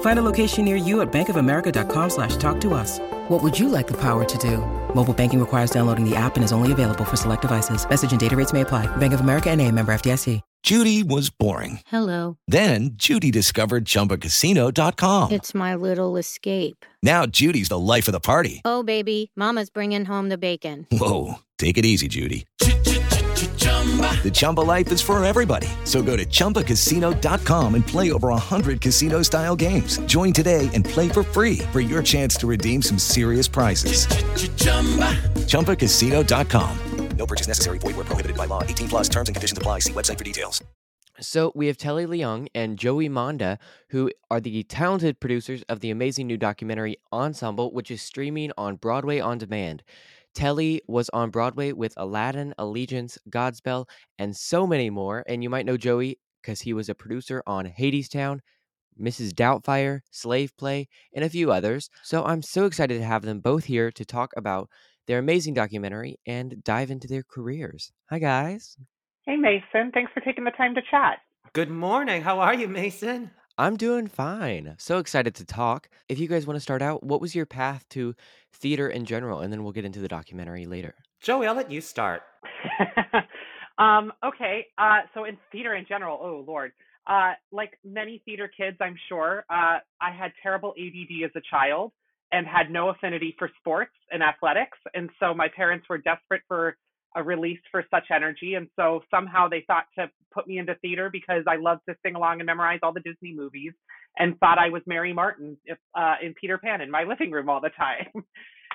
Find a location near you at bankofamerica.com slash talk to us. What would you like the power to do? Mobile banking requires downloading the app and is only available for select devices. Message and data rates may apply. Bank of America and a member FDIC. Judy was boring. Hello. Then Judy discovered ChumbaCasino.com. It's my little escape. Now Judy's the life of the party. Oh, baby, mama's bringing home the bacon. Whoa, take it easy, Judy. The Chumba life is for everybody. So go to ChumbaCasino.com and play over 100 casino-style games. Join today and play for free for your chance to redeem some serious prizes. ChumbaCasino.com. No purchase necessary. Void where prohibited by law. 18 plus terms and conditions apply. See website for details. So we have Telly Leung and Joey Monda, who are the talented producers of the amazing new documentary Ensemble, which is streaming on Broadway on demand. Telly was on Broadway with Aladdin, Allegiance, Godspell, and so many more. And you might know Joey because he was a producer on Hadestown, Mrs. Doubtfire, Slave Play, and a few others. So I'm so excited to have them both here to talk about their amazing documentary and dive into their careers. Hi, guys. Hey, Mason. Thanks for taking the time to chat. Good morning. How are you, Mason? I'm doing fine. So excited to talk. If you guys want to start out, what was your path to theater in general? And then we'll get into the documentary later. Joey, I'll let you start. um, okay. Uh, so in theater in general, oh Lord, uh, like many theater kids, I'm sure, uh, I had terrible ADD as a child and had no affinity for sports and athletics, and so my parents were desperate for a release for such energy, and so somehow they thought to put me into theater because I loved to sing along and memorize all the Disney movies, and thought I was Mary Martin if, uh, in Peter Pan in my living room all the time.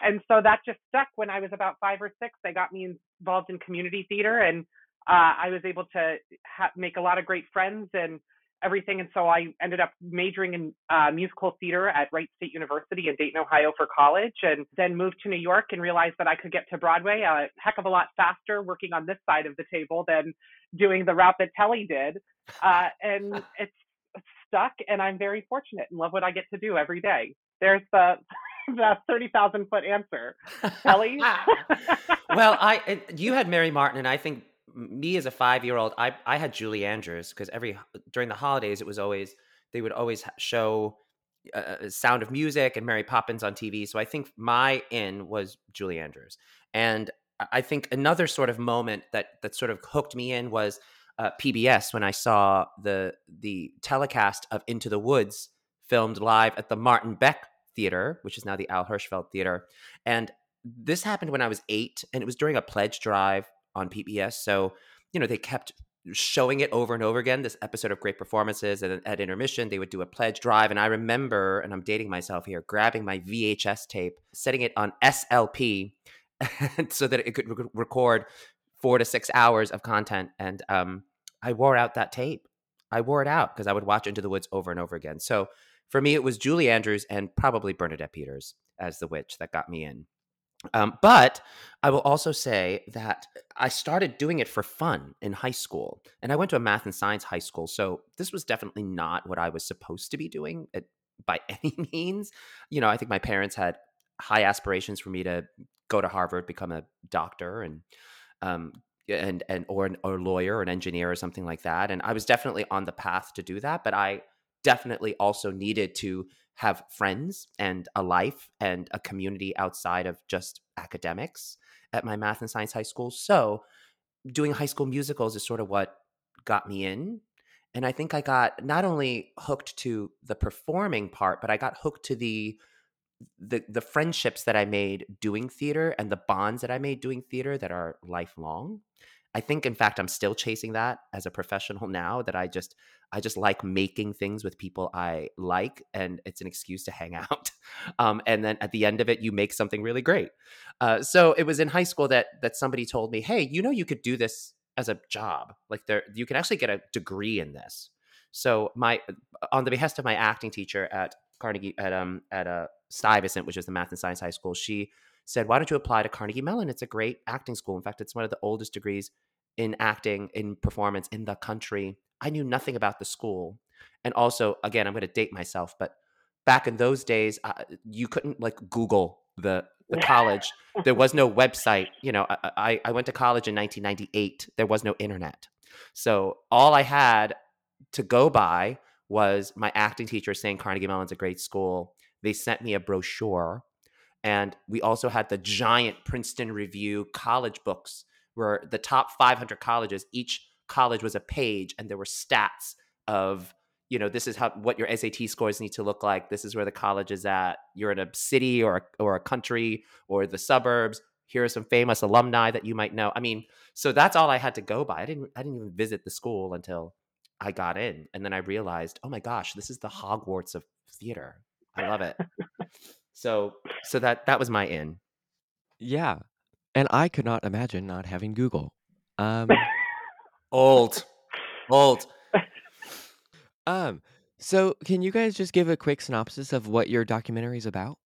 and so that just stuck when I was about five or six. They got me involved in community theater, and uh, I was able to ha- make a lot of great friends and everything. And so I ended up majoring in uh, musical theater at Wright State University in Dayton, Ohio for college, and then moved to New York and realized that I could get to Broadway a heck of a lot faster working on this side of the table than doing the route that Telly did. Uh, and it's stuck, and I'm very fortunate and love what I get to do every day. There's the the thirty thousand foot answer, Telly. well, I you had Mary Martin, and I think me as a five year old, I I had Julie Andrews because every during the holidays it was always they would always show uh, Sound of Music and Mary Poppins on TV. So I think my in was Julie Andrews, and I think another sort of moment that that sort of hooked me in was uh, PBS when I saw the the telecast of Into the Woods filmed live at the Martin Beck Theater, which is now the Al Hirschfeld Theater, and this happened when I was eight, and it was during a pledge drive on PBS. So, you know, they kept showing it over and over again, this episode of Great Performances. And at intermission, they would do a pledge drive. And I remember, and I'm dating myself here, grabbing my VHS tape, setting it on SLP so that it could re- record four to six hours of content. And um, I wore out that tape. I wore it out because I would watch Into the Woods over and over again. So for me, it was Julie Andrews and probably Bernadette Peters as the witch that got me in. Um, but I will also say that I started doing it for fun in high school. And I went to a math and science high school. So this was definitely not what I was supposed to be doing at, by any means. You know, I think my parents had high aspirations for me to go to Harvard, become a doctor, and um, and and or an, or a lawyer or an engineer or something like that. And I was definitely on the path to do that. But I definitely also needed to have friends and a life and a community outside of just academics at my math and science high school. So, doing high school musicals is sort of what got me in. And I think I got not only hooked to the performing part, but I got hooked to the the the friendships that I made doing theater and the bonds that I made doing theater that are lifelong. I think in fact I'm still chasing that as a professional now that I just I just like making things with people I like and it's an excuse to hang out. Um, and then at the end of it you make something really great. Uh, so it was in high school that that somebody told me, "Hey, you know you could do this as a job. Like there you can actually get a degree in this." So my on the behest of my acting teacher at Carnegie at um at a uh, Stuyvesant, which is the math and science high school, she said, Why don't you apply to Carnegie Mellon? It's a great acting school. In fact, it's one of the oldest degrees in acting, in performance in the country. I knew nothing about the school. And also, again, I'm going to date myself, but back in those days, uh, you couldn't like Google the the college. There was no website. You know, I, I went to college in 1998. There was no internet. So all I had to go by was my acting teacher saying Carnegie Mellon's a great school. They sent me a brochure. And we also had the giant Princeton Review college books where the top 500 colleges, each college was a page and there were stats of you know this is how what your SAT scores need to look like. This is where the college is at. You're in a city or a, or a country or the suburbs. Here are some famous alumni that you might know. I mean, so that's all I had to go by. I didn't I didn't even visit the school until I got in, and then I realized, oh my gosh, this is the Hogwarts of theater. I love it. So so that that was my in. Yeah. And I could not imagine not having Google. Um old. Old. Um, so can you guys just give a quick synopsis of what your documentary is about?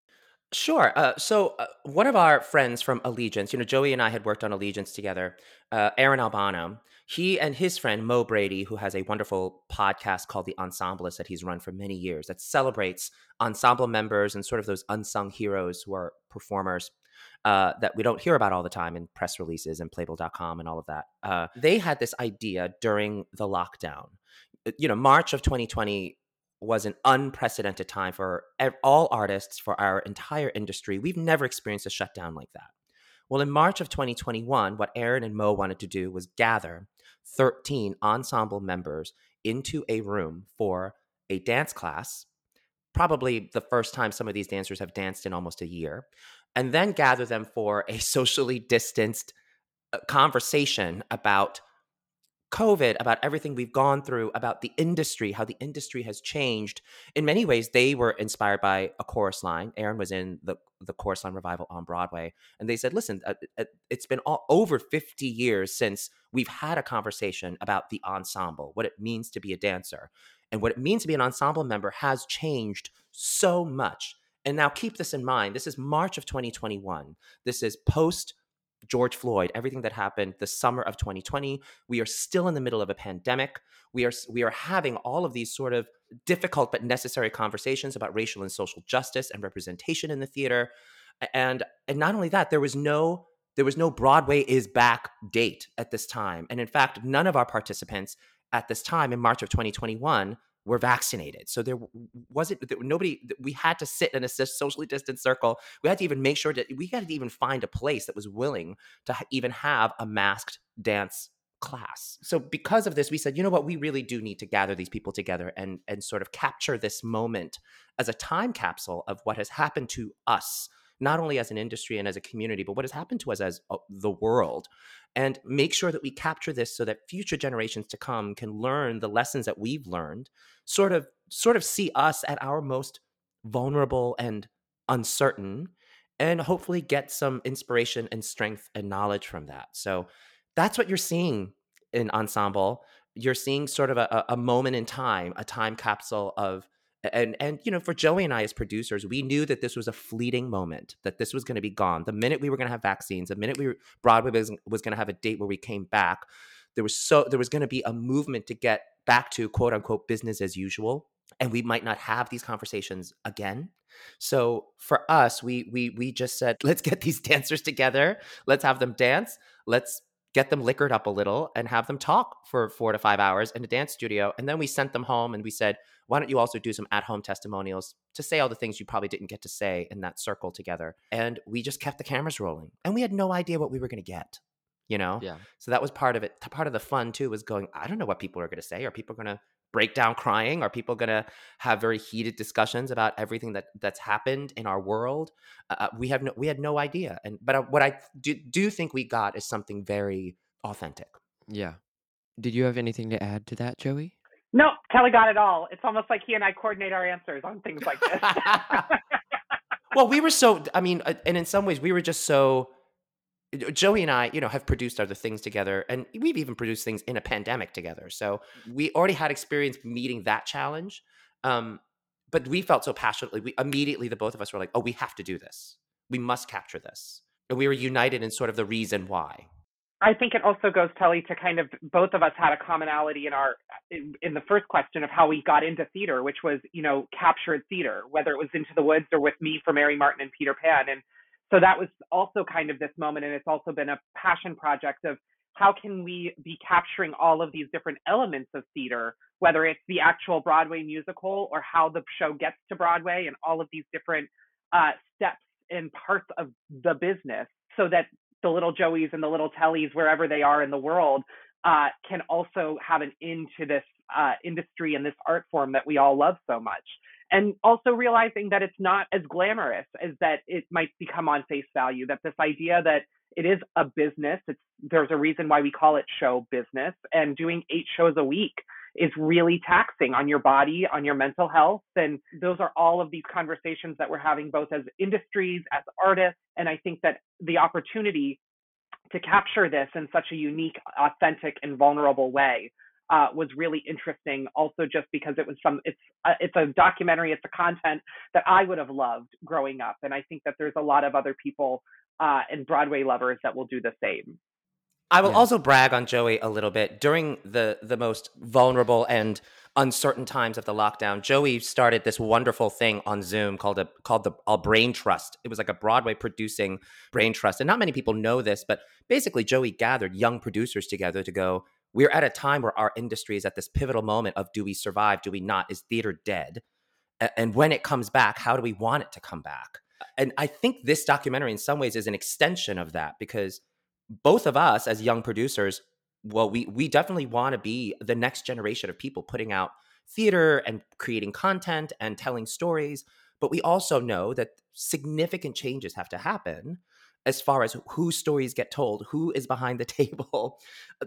Sure. Uh, so uh, one of our friends from Allegiance, you know, Joey and I had worked on Allegiance together. Uh, Aaron Albano, he and his friend Mo Brady, who has a wonderful podcast called The Ensemblist that he's run for many years, that celebrates ensemble members and sort of those unsung heroes who are performers. Uh, that we don't hear about all the time in press releases and Playbill.com and all of that. Uh, they had this idea during the lockdown uh, you know, March of 2020 was an unprecedented time for all artists, for our entire industry. We've never experienced a shutdown like that. Well, in March of 2021, what Aaron and Mo wanted to do was gather 13 ensemble members into a room for a dance class, probably the first time some of these dancers have danced in almost a year, and then gather them for a socially distanced uh, conversation about COVID, about everything we've gone through, about the industry, how the industry has changed. In many ways, they were inspired by a chorus line. Aaron was in the the chorus line revival on Broadway, and they said, "Listen, uh, uh, it's been all, over 50 years since we've had a conversation about the ensemble, what it means to be a dancer, and what it means to be an ensemble member has changed so much." And now keep this in mind. This is March of 2021. This is post George Floyd, everything that happened the summer of 2020. We are still in the middle of a pandemic. We are we are having all of these sort of difficult but necessary conversations about racial and social justice and representation in the theater. And and not only that, there was no there was no Broadway is back date at this time. And in fact, none of our participants at this time in March of 2021 were vaccinated. So there wasn't there, nobody. We had to sit in a socially distant circle. We had to even make sure that we had to even find a place that was willing to even have a masked dance class. So because of this, we said, you know what, we really do need to gather these people together and and sort of capture this moment as a time capsule of what has happened to us not only as an industry and as a community, but what has happened to us as uh, the world, and make sure that we capture this so that future generations to come can learn the lessons that we've learned, sort of sort of see us at our most vulnerable and uncertain, and hopefully get some inspiration and strength and knowledge from that. So that's what you're seeing in ensemble. You're seeing sort of a, a moment in time, a time capsule of and and you know for joey and i as producers we knew that this was a fleeting moment that this was going to be gone. The minute we were going to have vaccines the minute we were broadway was, was going to have a date where we came back there was so there was going to be a movement to get back to quote unquote business as usual and we might not have these conversations again. So for us we we we just said let's get these dancers together. Let's have them dance. Let's get them liquored up a little and have them talk for four to five hours in a dance studio. And then we sent them home and we said, why don't you also do some at home testimonials to say all the things you probably didn't get to say in that circle together? And we just kept the cameras rolling and we had no idea what we were going to get. You know? Yeah. So that was part of it. Part of the fun too was going, I don't know what people are going to say. Are people going to break down crying? Are people going to have very heated discussions about everything that that's happened in our world? Uh, we have no, we had no idea. And but uh, what I do, do think we got is something very authentic. Yeah. Did you have anything to add to that, Joey? No, Telly got it all. It's almost like he and I coordinate our answers on things like this. well, we were so. I mean, uh, and in some ways, we were just so Joey and I, you know, have produced other things together, and we've even produced things in a pandemic together. So we already had experience meeting that challenge. Um, but we felt so passionately. We immediately, the both of us were like, "Oh, we have to do this. we must capture this. And we were united in sort of the reason why. I think it also goes, Telly, to kind of both of us had a commonality in our in, in, the first question of how we got into theater, which was you know captured theater, whether it was Into the Woods or with me for Mary Martin and Peter Pan, and so that was also kind of this moment, and it's also been a passion project of how can we be capturing all of these different elements of theater, whether it's the actual Broadway musical or how the show gets to Broadway, and all of these different uh, steps and parts of the business, so that the little Joeys and the little Tellys, wherever they are in the world, uh, can also have an into this uh, industry and this art form that we all love so much. And also realizing that it's not as glamorous as that it might become on face value, that this idea that it is a business, it's, there's a reason why we call it show business, and doing eight shows a week is really taxing on your body, on your mental health. And those are all of these conversations that we're having both as industries, as artists. And I think that the opportunity to capture this in such a unique, authentic, and vulnerable way uh, was really interesting. Also, just because it was some, it's a, it's a documentary, it's a content that I would have loved growing up, and I think that there's a lot of other people uh, and Broadway lovers that will do the same. I will yeah. also brag on Joey a little bit. During the the most vulnerable and uncertain times of the lockdown, Joey started this wonderful thing on Zoom called a called the a Brain Trust. It was like a Broadway producing brain trust, and not many people know this, but basically Joey gathered young producers together to go. We're at a time where our industry is at this pivotal moment of do we survive, do we not? Is theater dead? And when it comes back, how do we want it to come back? And I think this documentary, in some ways, is an extension of that because both of us as young producers well we we definitely want to be the next generation of people putting out theater and creating content and telling stories but we also know that significant changes have to happen as far as whose stories get told, who is behind the table,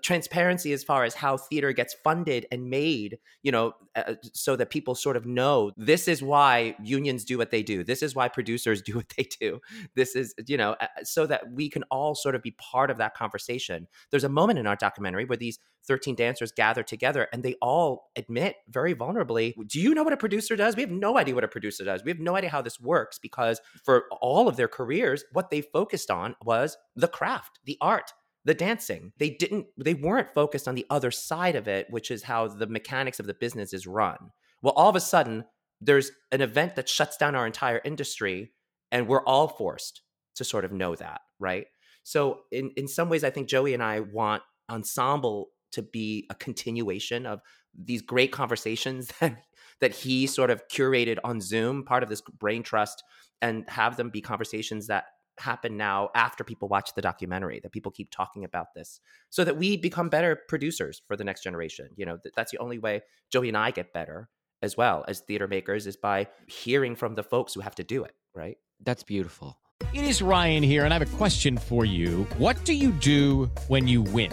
transparency as far as how theater gets funded and made, you know, uh, so that people sort of know this is why unions do what they do. This is why producers do what they do. This is, you know, uh, so that we can all sort of be part of that conversation. There's a moment in our documentary where these 13 dancers gather together and they all admit very vulnerably, Do you know what a producer does? We have no idea what a producer does. We have no idea how this works because for all of their careers, what they focused on was the craft, the art, the dancing. They didn't, they weren't focused on the other side of it, which is how the mechanics of the business is run. Well, all of a sudden, there's an event that shuts down our entire industry, and we're all forced to sort of know that, right? So, in, in some ways, I think Joey and I want ensemble to be a continuation of these great conversations that that he sort of curated on Zoom, part of this brain trust, and have them be conversations that happen now after people watch the documentary that people keep talking about this so that we become better producers for the next generation you know that's the only way joey and i get better as well as theater makers is by hearing from the folks who have to do it right? That's beautiful. It is ryan here and i have a question for you. What do you do when you win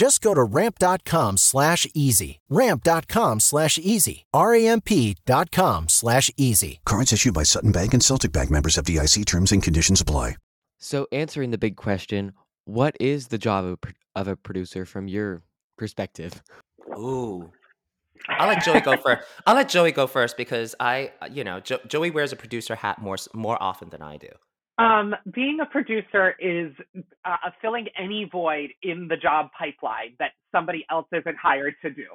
Just go to ramp.com slash easy. Ramp.com slash easy. R-A-M-P.com slash easy. Cards issued by Sutton Bank and Celtic Bank members of DIC terms and conditions apply. So answering the big question, what is the job of, of a producer from your perspective? Ooh. I'll let Joey go first. I'll let Joey go first because I, you know, jo- Joey wears a producer hat more more often than I do. Um, being a producer is uh, filling any void in the job pipeline that somebody else isn't hired to do,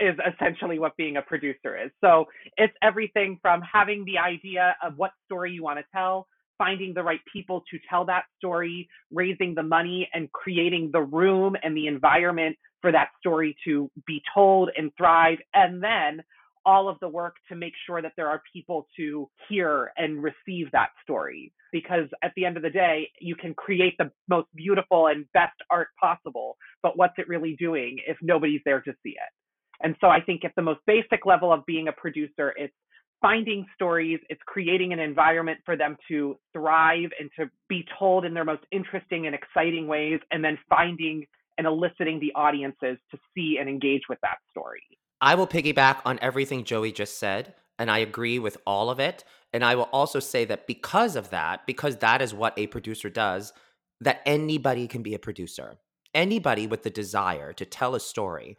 is essentially what being a producer is. So it's everything from having the idea of what story you want to tell, finding the right people to tell that story, raising the money, and creating the room and the environment for that story to be told and thrive, and then all of the work to make sure that there are people to hear and receive that story. Because at the end of the day, you can create the most beautiful and best art possible, but what's it really doing if nobody's there to see it? And so I think at the most basic level of being a producer, it's finding stories, it's creating an environment for them to thrive and to be told in their most interesting and exciting ways, and then finding and eliciting the audiences to see and engage with that story. I will piggyback on everything Joey just said, and I agree with all of it. And I will also say that because of that, because that is what a producer does, that anybody can be a producer. Anybody with the desire to tell a story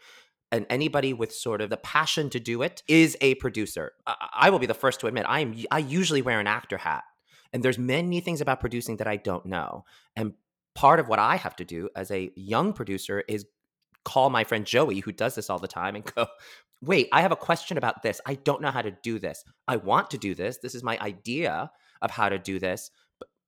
and anybody with sort of the passion to do it is a producer. I, I will be the first to admit I am I usually wear an actor hat. And there's many things about producing that I don't know. And part of what I have to do as a young producer is call my friend Joey, who does this all the time, and go, wait, I have a question about this. I don't know how to do this. I want to do this. This is my idea of how to do this.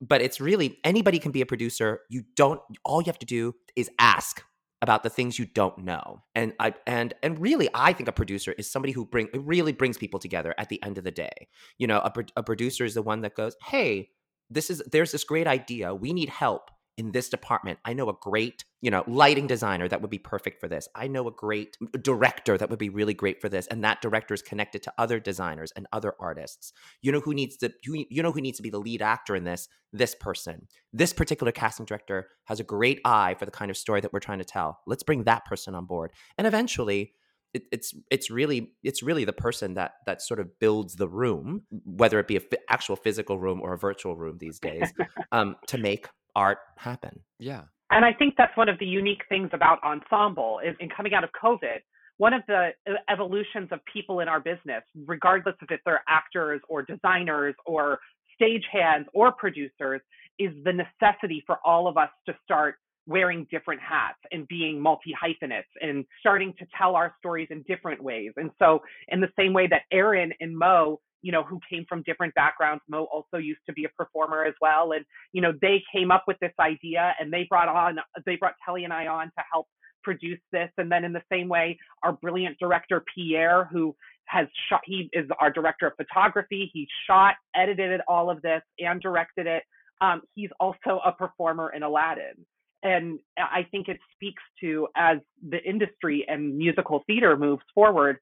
But, it's really anybody can be a producer. You don't, all you have to do is ask about the things you don't know. And I and and really I think a producer is somebody who bring it really brings people together at the end of the day. You know, a, a producer is the one that goes, "Hey, this is there's this great idea. We need help in this department. I know a great, you know, lighting designer that would be perfect for this. I know a great director that would be really great for this, and that director is connected to other designers and other artists. You know who needs to you, you know who needs to be the lead actor in this? This person. This particular casting director has a great eye for the kind of story that we're trying to tell. Let's bring that person on board. And eventually, it, it's it's really it's really the person that that sort of builds the room, whether it be a f- actual physical room or a virtual room these days, um, to make art happen. Yeah. And I think that's one of the unique things about ensemble is in coming out of COVID, one of the evolutions of people in our business, regardless of if they're actors or designers or stagehands or producers, is the necessity for all of us to start wearing different hats and being multi hyphenates and starting to tell our stories in different ways. And so, in the same way that Aaron and Mo you know, who came from different backgrounds. Mo also used to be a performer as well. And, you know, they came up with this idea and they brought on, they brought Telly and I on to help produce this. And then in the same way, our brilliant director, Pierre, who has shot, he is our director of photography. He shot, edited all of this and directed it. Um, he's also a performer in Aladdin. And I think it speaks to as the industry and musical theater moves forward,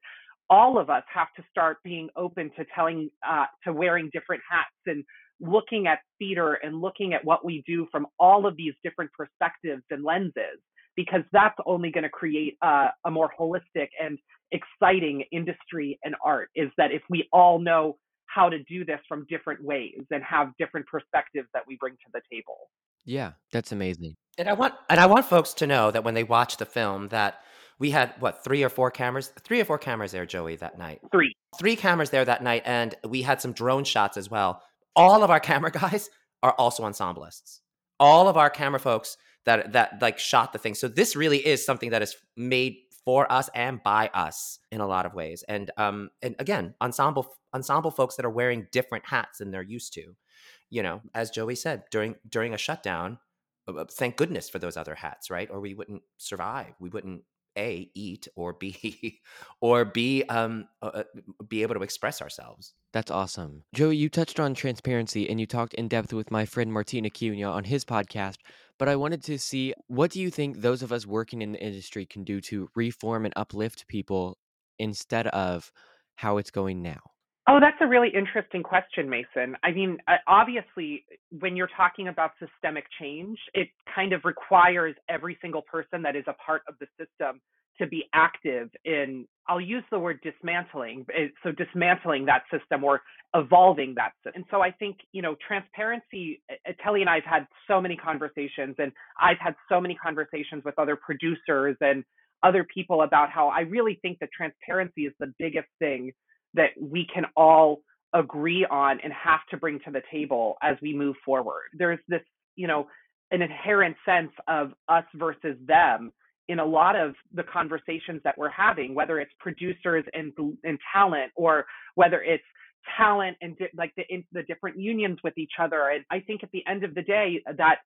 all of us have to start being open to telling uh, to wearing different hats and looking at theater and looking at what we do from all of these different perspectives and lenses because that's only going to create uh, a more holistic and exciting industry and art is that if we all know how to do this from different ways and have different perspectives that we bring to the table. Yeah that's amazing. And i want and i want folks to know that when they watch the film that we had what three or four cameras? Three or four cameras there joey that night. Three. Three cameras there that night and we had some drone shots as well. All of our camera guys are also ensemblists. All of our camera folks that that like shot the thing. So this really is something that is made for us and by us in a lot of ways. And um and again ensemble ensemble folks that are wearing different hats than they're used to. You know as joey said during during a shutdown uh, thank goodness for those other hats right? Or we wouldn't survive. We wouldn't a eat or b or b um uh, uh be able to express ourselves. That's awesome. Joey you touched on transparency and you talked in depth with my friend martina cunha on his podcast but i wanted to see what do you think those of us working in the industry can do to reform and uplift people instead of how it's going now Oh, that's a really interesting question, Mason. I mean, uh, obviously, when you're talking about systemic change, it kind of requires every single person that is a part of the system to be active in, I'll use the word dismantling. Eh, so, dismantling that system or evolving that system. And so, I think, you know, transparency, eh, eh, Telly and I have had so many conversations, and I've had so many conversations with other producers and other people about how I really think that transparency is the biggest thing that we can all agree on and have to bring to the table as we move forward. There's this, you know, an inherent sense of us versus them in a lot of the conversations that we're having, whether it's producers and, and talent or whether it's talent and di- like the, the different unions with each other. And I think at the end of the day, that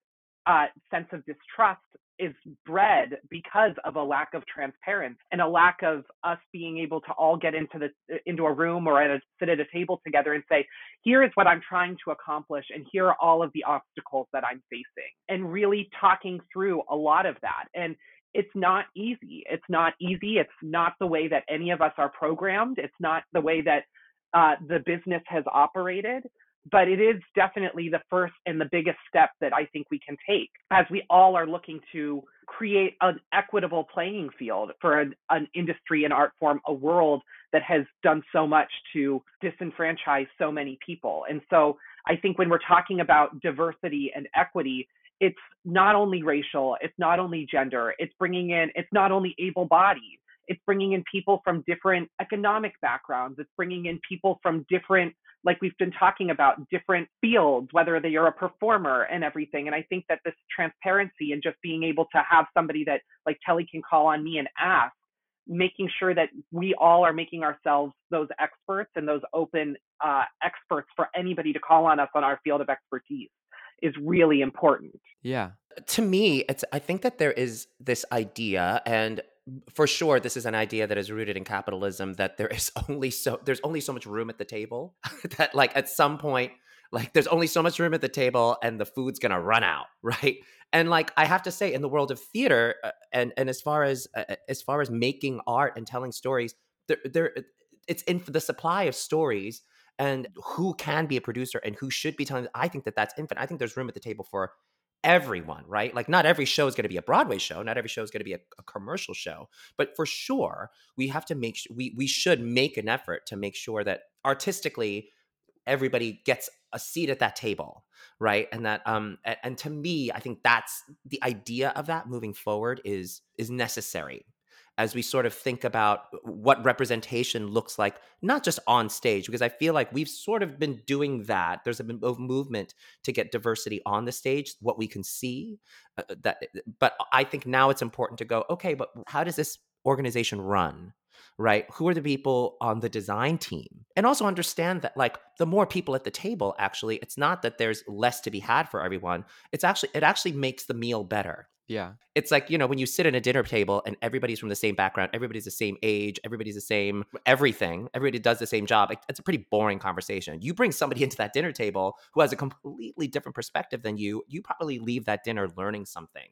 uh, sense of distrust is bred because of a lack of transparency and a lack of us being able to all get into the into a room or at a, sit at a table together and say here is what i'm trying to accomplish and here are all of the obstacles that i'm facing and really talking through a lot of that. And it's not easy. It's not easy. It's not the way that any of us are programmed. It's not the way that uh, the business has operated but it is definitely the first and the biggest step that I think we can take as we all are looking to create an equitable playing field for an, an, industry and art form, a world that has done so much to disenfranchise so many people. And so I think when we're talking about diversity and equity, it's not only racial, it's not only gender, it's bringing in, it's not only able bodied, it's bringing in people from different economic backgrounds, it's bringing in people from different like we've been talking about different fields, whether they are a performer and everything. And I think that this transparency and just being able to have somebody that like Telly can call on me and ask, making sure that we all are making ourselves those experts and those open uh, experts for anybody to call on us on our field of expertise is really important. Yeah. To me, it's I think that there is this idea and for sure this is an idea that is rooted in capitalism that there is only so there's only so much room at the table that like at some point like there's only so much room at the table and the food's going to run out right? And like i have to say in the world of theater uh, and and as far as uh, as far as making art and telling stories there there it's in the supply of stories and who can be a producer and who should be telling i think that that's infinite. I think there's room at the table for everyone, right? Like, not every show is going to be a Broadway show, not every show is going to be a, a, commercial show, but for sure, we have to make we we should make an effort to make sure that artistically everybody gets a seat at that table, right? And that um and, and to me, I think that's the idea of that moving forward is is necessary as we sort of think about what representation looks like, not just on stage, because I feel like we've sort of been doing that. There's a movement to get diversity on the stage, what we can see. Uh, uh that, but I think now it's important to go, okay, but how does this organization run? right? Who are the people on the design team? And also understand that like the more people at the table actually it's not that there's less to be had for everyone. It's actually it actually makes the meal better. Yeah. It's like, you know, when you sit at a dinner table and everybody's from the same background, everybody's the same age, everybody's the same everything, everybody does the same job. It's a pretty boring conversation. You bring somebody into that dinner table who has a completely different perspective than you, you probably leave that dinner learning something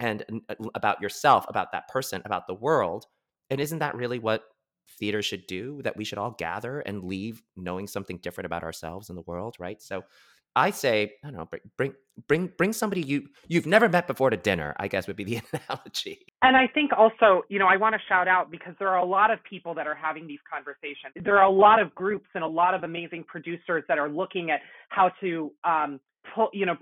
and uh, about yourself, about that person, about the world. And isn't that really what theater should do? That we should all gather and leave knowing something different about ourselves and the world, right? So I say, I don't know, bring bring bring somebody you you've never met before to dinner. I guess would be the analogy. And I think also, you know, I want to shout out because there are a lot of people that are having these conversations. There are a lot of groups and a lot of amazing producers that are looking at how to um, pull, you know,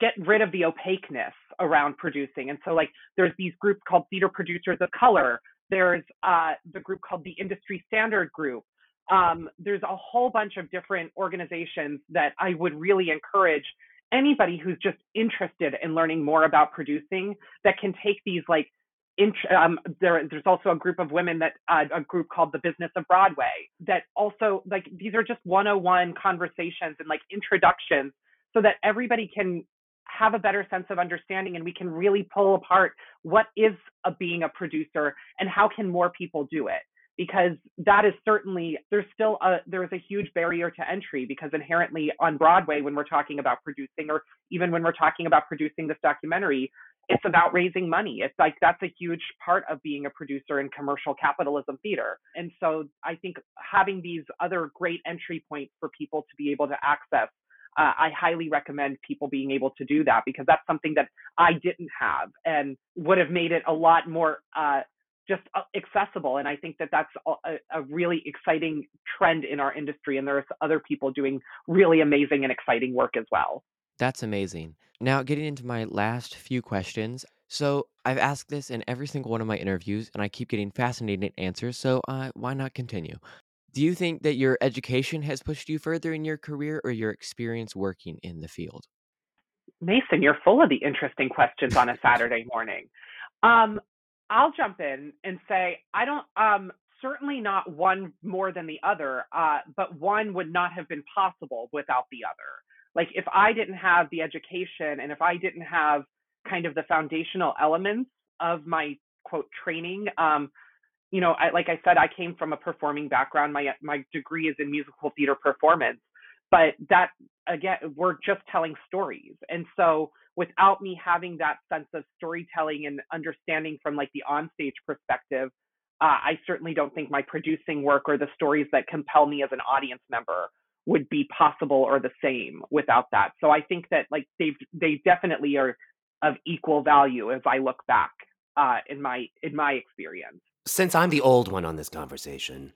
get rid of the opaqueness around producing. And so, like, there's these groups called Theater Producers of Color. There's uh, the group called the Industry Standard Group um, there's a whole bunch of different organizations that I would really encourage anybody who's just interested in learning more about producing that can take these like um, there, there's also a group of women that uh, a group called the business of broadway that also like these are just 101 conversations and like introductions so that everybody can have a better sense of understanding and we can really pull apart what is a being a producer and how can more people do it because that is certainly there's still a there's a huge barrier to entry because inherently on Broadway when we're talking about producing or even when we're talking about producing this documentary it's about raising money. It's like that's a huge part of being a producer in commercial capitalism theater. And so I think having these other great entry points for people to be able to access uh, I highly recommend people being able to do that because that's something that I didn't have and would have made it a lot more uh, just uh, accessible. And I think that that's a, a, really exciting trend in our industry. And there's other people doing really amazing and exciting work as well. That's amazing. Now, getting into my last few questions. So, I've asked this in every single one of my interviews, and I keep getting fascinating answers. So, uh, why not continue? Do you think that your education has pushed you further in your career or your experience working in the field? Mason, you're full of the interesting questions on a Saturday morning. Um, I'll jump in and say I don't. Um, certainly not one more than the other, uh, but one would not have been possible without the other. Like if I didn't have the education and if I didn't have kind of the foundational elements of my quote training, um, you know, I, like I said, I came from a performing background. My my degree is in musical theater performance, but that again, we're just telling stories, and so without me having that sense of storytelling and understanding from like the onstage perspective, uh, I certainly don't think my producing work or the stories that compel me as an audience member would be possible or the same without that. So I think that like they've they definitely are of equal value if I look back uh, in my in my experience. Since I'm the old one on this conversation,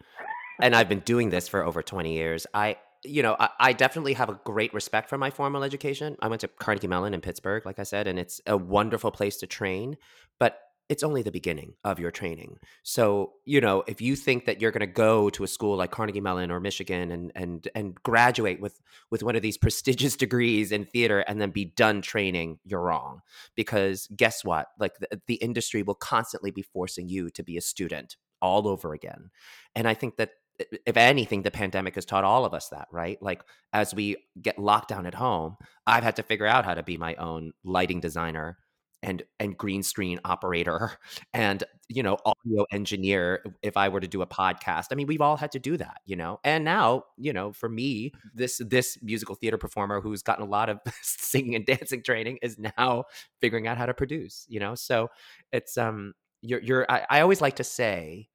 and I've been doing this for over 20 years, I you know, I, I, definitely have a great respect for my formal education. I went to Carnegie Mellon in Pittsburgh, like I said, and it's a wonderful place to train. But it's only the beginning of your training. So, you know, if you think that you're going to go to a school like Carnegie Mellon or Michigan and and and graduate with with one of these prestigious degrees in theater and then be done training, you're wrong. Because guess what? Like the, the industry will constantly be forcing you to be a student all over again. And I think that if anything, the pandemic has taught all of us that, right? Like as we get locked down at home, I've had to figure out how to be my own lighting designer and and green screen operator and you know audio engineer if i were to do a podcast. I mean we've all had to do that you know? And now you know for me this this musical theater performer who's gotten a lot of singing and dancing training is now figuring out how to produce you know? So it's um you're you're i, I always like to say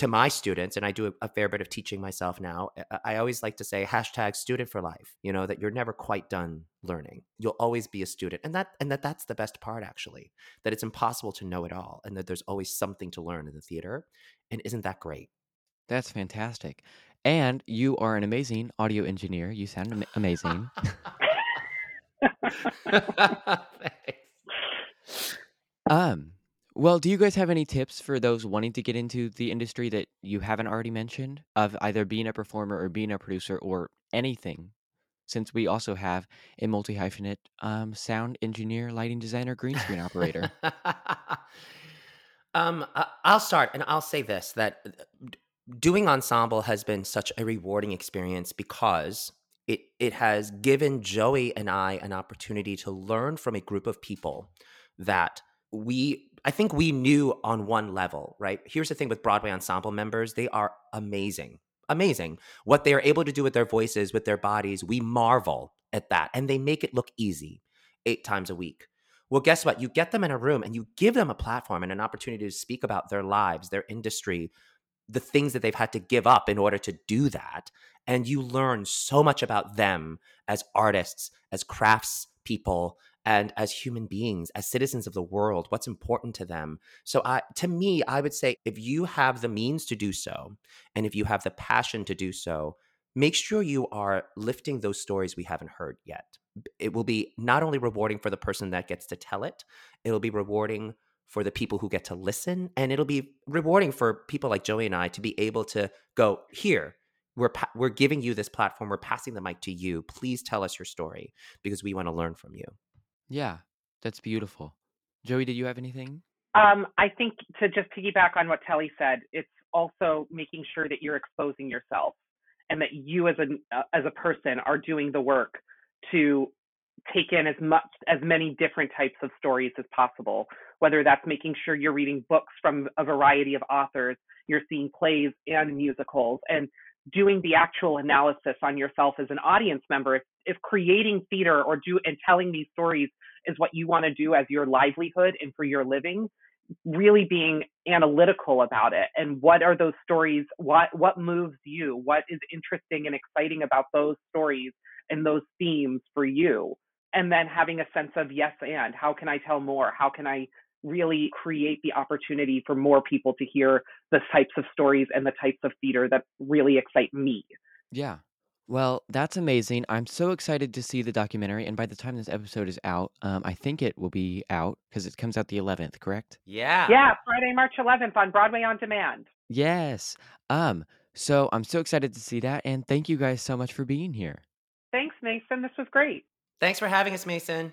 to my students, and I do a, a, fair bit of teaching myself now, I always like to say hashtag student for life, you know, that you're never quite done learning. You'll always be a student. And that and that that's the best part actually, that it's impossible to know it all and that there's always something to learn in the theater. And isn't that great? That's fantastic. And you are an amazing audio engineer. You sound am- amazing. um well, do you guys have any tips for those wanting to get into the industry that you haven't already mentioned of either being a performer or being a producer or anything? Since we also have a multi hyphenate um, sound engineer, lighting designer, green screen operator. um, I'll start and I'll say this that uh, doing ensemble has been such a rewarding experience because it it has given Joey and I an opportunity to learn from a group of people that we I think we knew on one level, right? Here's the thing with Broadway ensemble members, they are amazing. Amazing. What they are able to do with their voices, with their bodies, we marvel at that. And they make it look easy eight times a week. Well, guess what? You get them in a room and you give them a platform and an opportunity to speak about their lives, their industry, the things that they've had to give up in order to do that. And you learn so much about them as artists, as crafts people, and as human beings as citizens of the world what's important to them. So i to me i would say if you have the means to do so and if you have the passion to do so make sure you are lifting those stories we haven't heard yet. It will be not only rewarding for the person that gets to tell it it'll be rewarding for the people who get to listen and it'll be rewarding for people like joey and i to be able to go here we're pa- we're giving you this platform we're passing the mic to you. Please tell us your story because we want to learn from you yeah, that's beautiful. Joey, did you have anything? Um, I think to just piggyback on what Telly said, it's also making sure that you're exposing yourself and that you as a uh, as a person are doing the work to take in as much as many different types of stories as possible whether that's making sure you're reading books from a variety of authors you're seeing plays and musicals and doing the actual analysis on yourself as an audience member if, if creating theater or do and telling these stories is what you want to do as your livelihood and for your living really being analytical about it. And what are those stories what what moves you? What is interesting and exciting about those stories and those themes for you? And then having a sense of yes and how can i tell more? How can i really create the opportunity for more people to hear the types of stories and the types of theater that really excite me. Yeah. Well, that's amazing. I'm so excited to see the documentary. And by the time this episode is out, um, I think it will be out because it comes out the 11th, correct? Yeah. Yeah, Friday, March 11th on Broadway on Demand. Yes. Um, So I'm so excited to see that. And thank you guys so much for being here. Thanks, Mason. This was great. Thanks for having us, Mason.